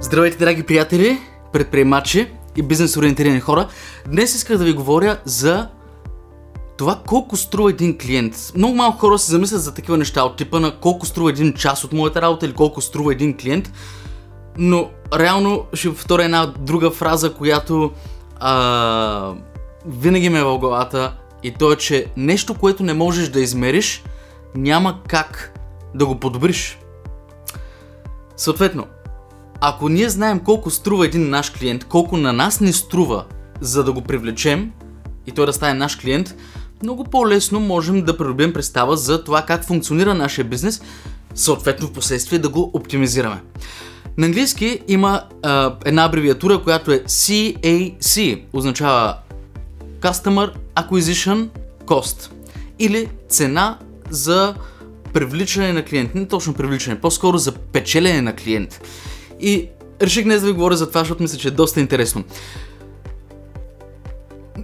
Здравейте, драги приятели, предприемачи и бизнес ориентирани хора. Днес исках да ви говоря за това колко струва един клиент. Много малко хора се замислят за такива неща от типа на колко струва един час от моята работа или колко струва един клиент. Но реално ще повторя една друга фраза, която а, винаги ме е в главата и то е, че нещо, което не можеш да измериш, няма как да го подобриш. Съответно, ако ние знаем колко струва един наш клиент, колко на нас ни струва, за да го привлечем и той да стане наш клиент, много по-лесно можем да придобием представа за това как функционира нашия бизнес, съответно в последствие да го оптимизираме. На английски има а, една абревиатура, която е CAC, означава Customer Acquisition Cost или цена за привличане на клиент. Не точно привличане, по-скоро за печелене на клиент. И реших днес да ви говоря за това, защото мисля, че е доста интересно.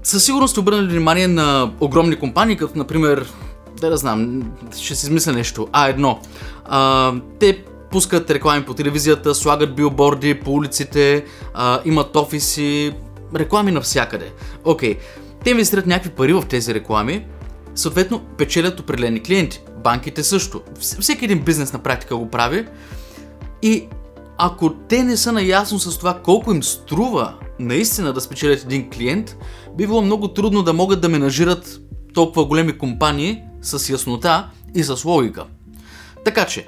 Със сигурност сте обърнали внимание на огромни компании, като например, да да знам, ще си измисля нещо, А1. А, те пускат реклами по телевизията, слагат билборди по улиците, а, имат офиси, реклами навсякъде. Окей, okay. те инвестират някакви пари в тези реклами, съответно печелят определени клиенти. Банките също. Всеки един бизнес на практика го прави. И ако те не са наясно с това колко им струва наистина да спечелят един клиент, би било много трудно да могат да менажират толкова големи компании с яснота и с логика. Така че,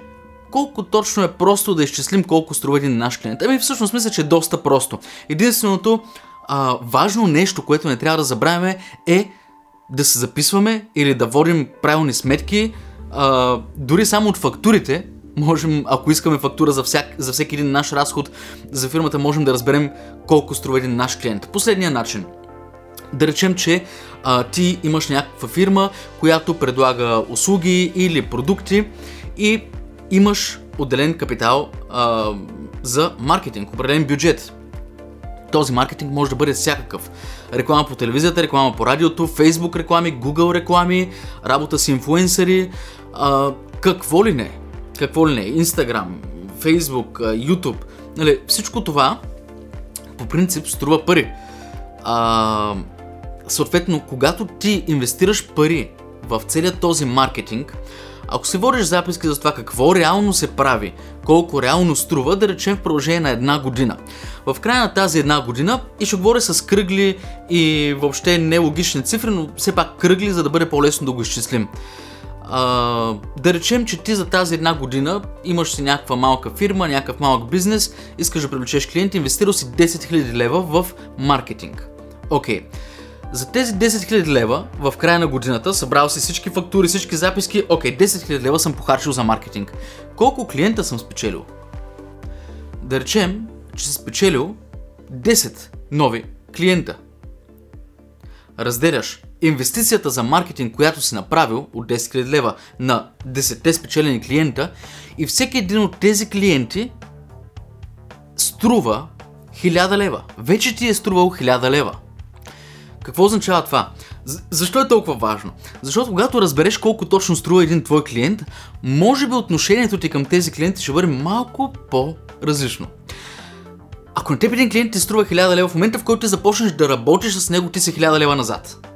колко точно е просто да изчислим колко струва един наш клиент? Ами всъщност мисля, че е доста просто. Единственото а, важно нещо, което не трябва да забравяме е да се записваме или да водим правилни сметки, а, дори само от фактурите, можем, ако искаме фактура за, всяк, за всеки един наш разход за фирмата, можем да разберем колко струва един наш клиент. Последния начин. Да речем, че а, ти имаш някаква фирма, която предлага услуги или продукти и имаш отделен капитал а, за маркетинг, определен бюджет. Този маркетинг може да бъде всякакъв. Реклама по телевизията, реклама по радиото, Facebook реклами, Google реклами, работа с инфуенсъри, а, какво ли не какво ли не, Instagram, Facebook, YouTube, нали, всичко това по принцип струва пари. А, съответно, когато ти инвестираш пари в целият този маркетинг, ако се водиш записки за това какво реално се прави, колко реално струва, да речем в продължение на една година. В края на тази една година, и ще говоря с кръгли и въобще нелогични цифри, но все пак кръгли, за да бъде по-лесно да го изчислим. А, да речем, че ти за тази една година имаш си някаква малка фирма, някакъв малък бизнес, искаш да привлечеш клиенти, инвестирал си 10 000 лева в маркетинг. Окей. Okay. За тези 10 000 лева в края на годината събрал си всички фактури, всички записки, окей, okay, 10 000 лева съм похарчил за маркетинг. Колко клиента съм спечелил? Да речем, че си спечелил 10 нови клиента. Разделяш инвестицията за маркетинг, която си направил от 10 000 лева на 10 спечелени клиента и всеки един от тези клиенти струва 1000 лева. Вече ти е струвал 1000 лева. Какво означава това? Защо е толкова важно? Защото когато разбереш колко точно струва един твой клиент, може би отношението ти към тези клиенти ще бъде малко по-различно. Ако на теб един клиент ти струва 1000 лева, в момента в който ти започнеш да работиш с него, ти си 1000 лева назад.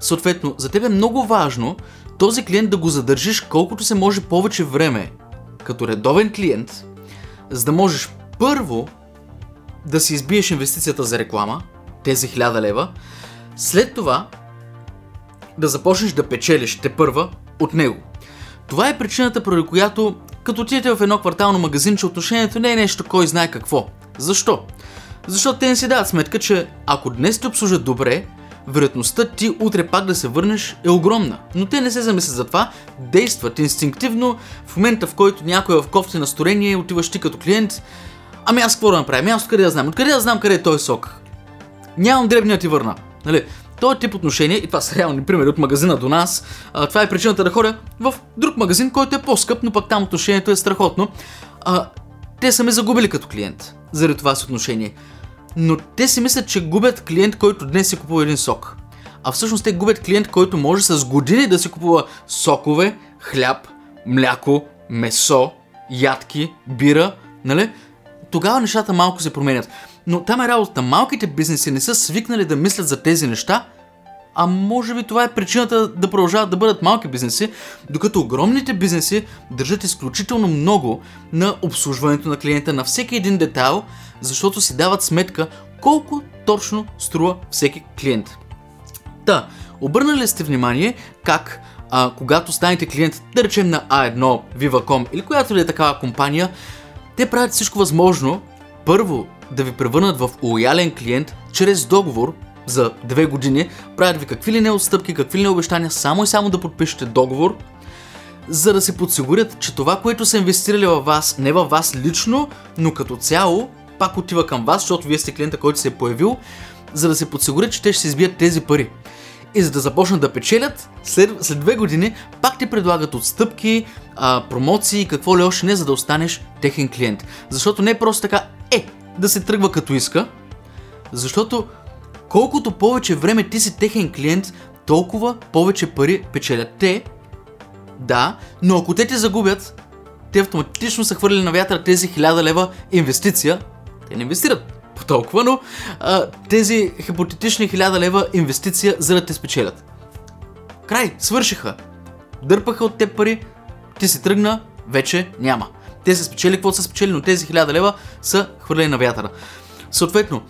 Съответно, за теб е много важно този клиент да го задържиш колкото се може повече време като редовен клиент, за да можеш първо да си избиеш инвестицията за реклама, тези 1000 лева, след това да започнеш да печелиш те първа от него. Това е причината, поради която като отидете в едно квартално магазинче, отношението не е нещо кой знае какво. Защо? Защото те не си дават сметка, че ако днес те обслужат добре, вероятността ти утре пак да се върнеш е огромна. Но те не се замислят за това, действат инстинктивно в момента в който някой е в кофти настроение, отиваш ти като клиент, ами аз какво да направя? Ами аз откъде да знам? Откъде да знам къде е той сок? Нямам дребния ти върна. Нали? Този тип отношение, и това са реални примери от магазина до нас, а, това е причината да ходя в друг магазин, който е по-скъп, но пък там отношението е страхотно. А, те са ме загубили като клиент заради това си отношение но те си мислят, че губят клиент, който днес си купува един сок. А всъщност те губят клиент, който може с години да си купува сокове, хляб, мляко, месо, ядки, бира, нали? тогава нещата малко се променят. Но там е работата. Малките бизнеси не са свикнали да мислят за тези неща, а може би това е причината да продължават да бъдат малки бизнеси, докато огромните бизнеси държат изключително много на обслужването на клиента на всеки един детайл, защото си дават сметка колко точно струва всеки клиент. Та, обърнали сте внимание как а, когато станете клиент, да речем на A1, Viva.com или която ли е такава компания, те правят всичко възможно, първо да ви превърнат в лоялен клиент чрез договор за две години, правят ви какви ли не отстъпки, какви ли не обещания, само и само да подпишете договор, за да се подсигурят, че това, което са инвестирали във вас, не във вас лично, но като цяло, пак отива към вас, защото вие сте клиента, който се е появил, за да се подсигурят, че те ще се избият тези пари. И за да започнат да печелят, след, след две години пак ти предлагат отстъпки, а, промоции, какво ли още не, за да останеш техен клиент. Защото не е просто така, е, да се тръгва като иска, защото колкото повече време ти си техен клиент, толкова повече пари печелят те. Да, но ако те те загубят, те автоматично са хвърли на вятъра тези 1000 лева инвестиция. Те не инвестират по толкова, но а, тези хипотетични 1000 лева инвестиция, за да те спечелят. Край, свършиха. Дърпаха от теб пари, ти си тръгна, вече няма. Те са спечели какво са спечели, но тези 1000 лева са хвърлени на вятъра. Съответно,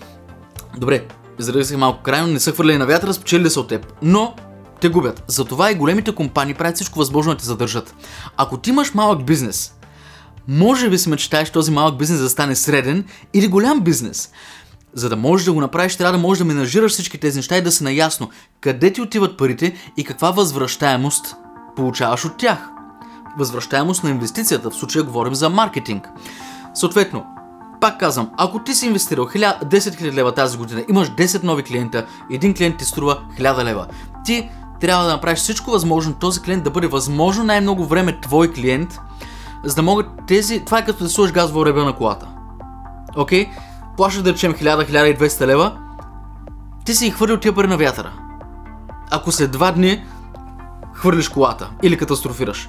добре, изразих се малко крайно, не са хвърлени на вятъра, спечели са от теб. Но те губят. Затова и големите компании правят всичко възможно да те задържат. Ако ти имаш малък бизнес, може би си мечтаеш този малък бизнес да стане среден или голям бизнес. За да можеш да го направиш, трябва да можеш да менажираш всички тези неща и да си наясно къде ти отиват парите и каква възвръщаемост получаваш от тях. Възвръщаемост на инвестицията, в случая говорим за маркетинг. Съответно, пак казвам, ако ти си инвестирал 10 000 лева тази година, имаш 10 нови клиента, един клиент ти струва 1000 лева. Ти трябва да направиш всичко възможно този клиент да бъде възможно най-много време твой клиент, за да могат тези... Това е като да сложиш газово ребе на колата. Окей? Okay? Плащаш да речем 1000-1200 лева, ти си хвърлил тия пари на вятъра. Ако след два дни хвърлиш колата или катастрофираш.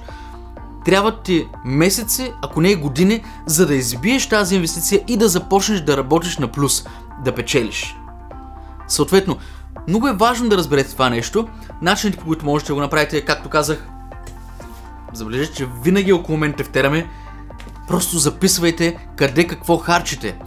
Трябват ти месеци, ако не и години, за да избиеш тази инвестиция и да започнеш да работиш на плюс, да печелиш. Съответно, много е важно да разберете това нещо. Начините по които можете да го направите, както казах, забележете, че винаги около мен тефтераме, просто записвайте къде какво харчите.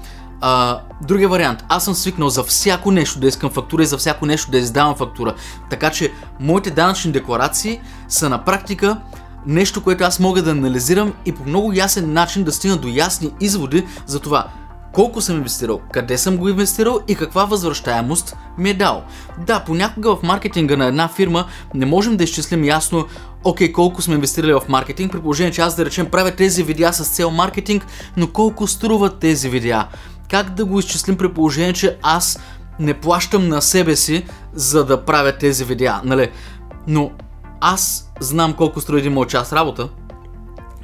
А, другия вариант. Аз съм свикнал за всяко нещо да искам фактура и за всяко нещо да издавам фактура. Така че моите данъчни декларации са на практика нещо, което аз мога да анализирам и по много ясен начин да стигна до ясни изводи за това колко съм инвестирал, къде съм го инвестирал и каква възвръщаемост ми е дал. Да, понякога в маркетинга на една фирма не можем да изчислим ясно окей, okay, колко сме инвестирали в маркетинг, при положение, че аз да речем правя тези видеа с цел маркетинг, но колко струват тези видеа? Как да го изчислим при положение, че аз не плащам на себе си, за да правя тези видеа, нали? Но аз знам колко струва един мой час работа,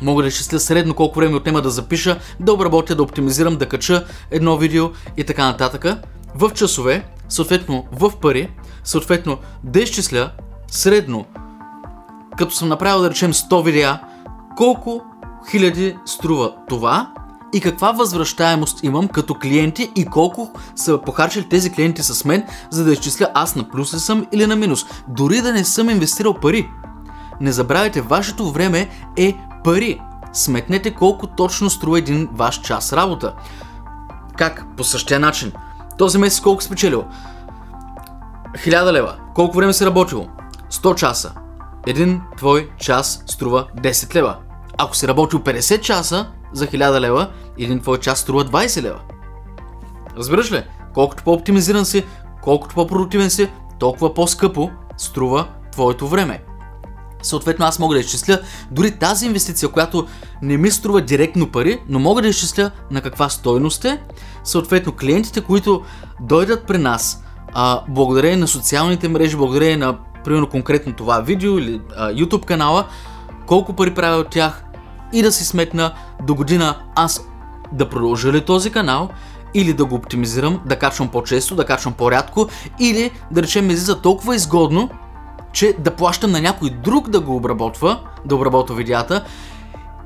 Мога да изчисля средно колко време отнема да запиша, да обработя, да оптимизирам, да кача едно видео и така нататък. В часове, съответно в пари, съответно да изчисля средно, като съм направил да речем 100 видеа, колко хиляди струва това и каква възвръщаемост имам като клиенти и колко са похарчили тези клиенти с мен, за да изчисля аз на плюс ли съм или на минус. Дори да не съм инвестирал пари. Не забравяйте, вашето време е пари. Сметнете колко точно струва един ваш час работа. Как? По същия начин. Този месец колко спечелил? 1000 лева. Колко време си работил? 100 часа. Един твой час струва 10 лева. Ако си работил 50 часа за 1000 лева, един твой час струва 20 лева. Разбираш ли? Колкото по-оптимизиран си, колкото по-продуктивен си, толкова по-скъпо струва твоето време. Съответно, аз мога да изчисля дори тази инвестиция, която не ми струва директно пари, но мога да изчисля на каква стойност е. Съответно, клиентите, които дойдат при нас, а, благодарение на социалните мрежи, благодарение на, примерно, конкретно това видео или а, YouTube канала, колко пари правя от тях и да си сметна до година аз да продължа ли този канал или да го оптимизирам, да качвам по-често, да качвам по-рядко или да речем ми излиза толкова изгодно, че да плащам на някой друг да го обработва, да обработва видеята,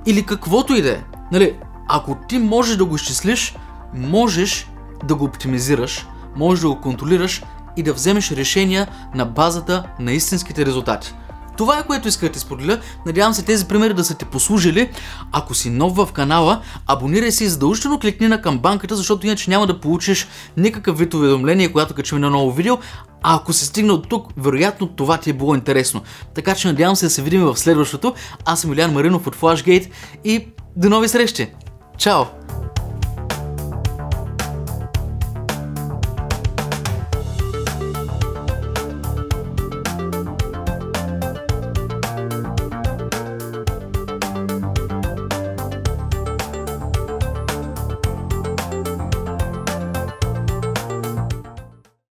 или каквото и да е. Нали, Ако ти можеш да го изчислиш, можеш да го оптимизираш, можеш да го контролираш и да вземеш решения на базата на истинските резултати. Това е което исках да ти споделя. Надявам се тези примери да са ти послужили. Ако си нов в канала, абонирай се и задължително кликни на камбанката, защото иначе няма да получиш никакъв вид уведомление, когато качим на ново видео. А ако се стигна от тук, вероятно това ти е било интересно. Така че надявам се да се видим в следващото. Аз съм Илян Маринов от Flashgate и до нови срещи! Чао!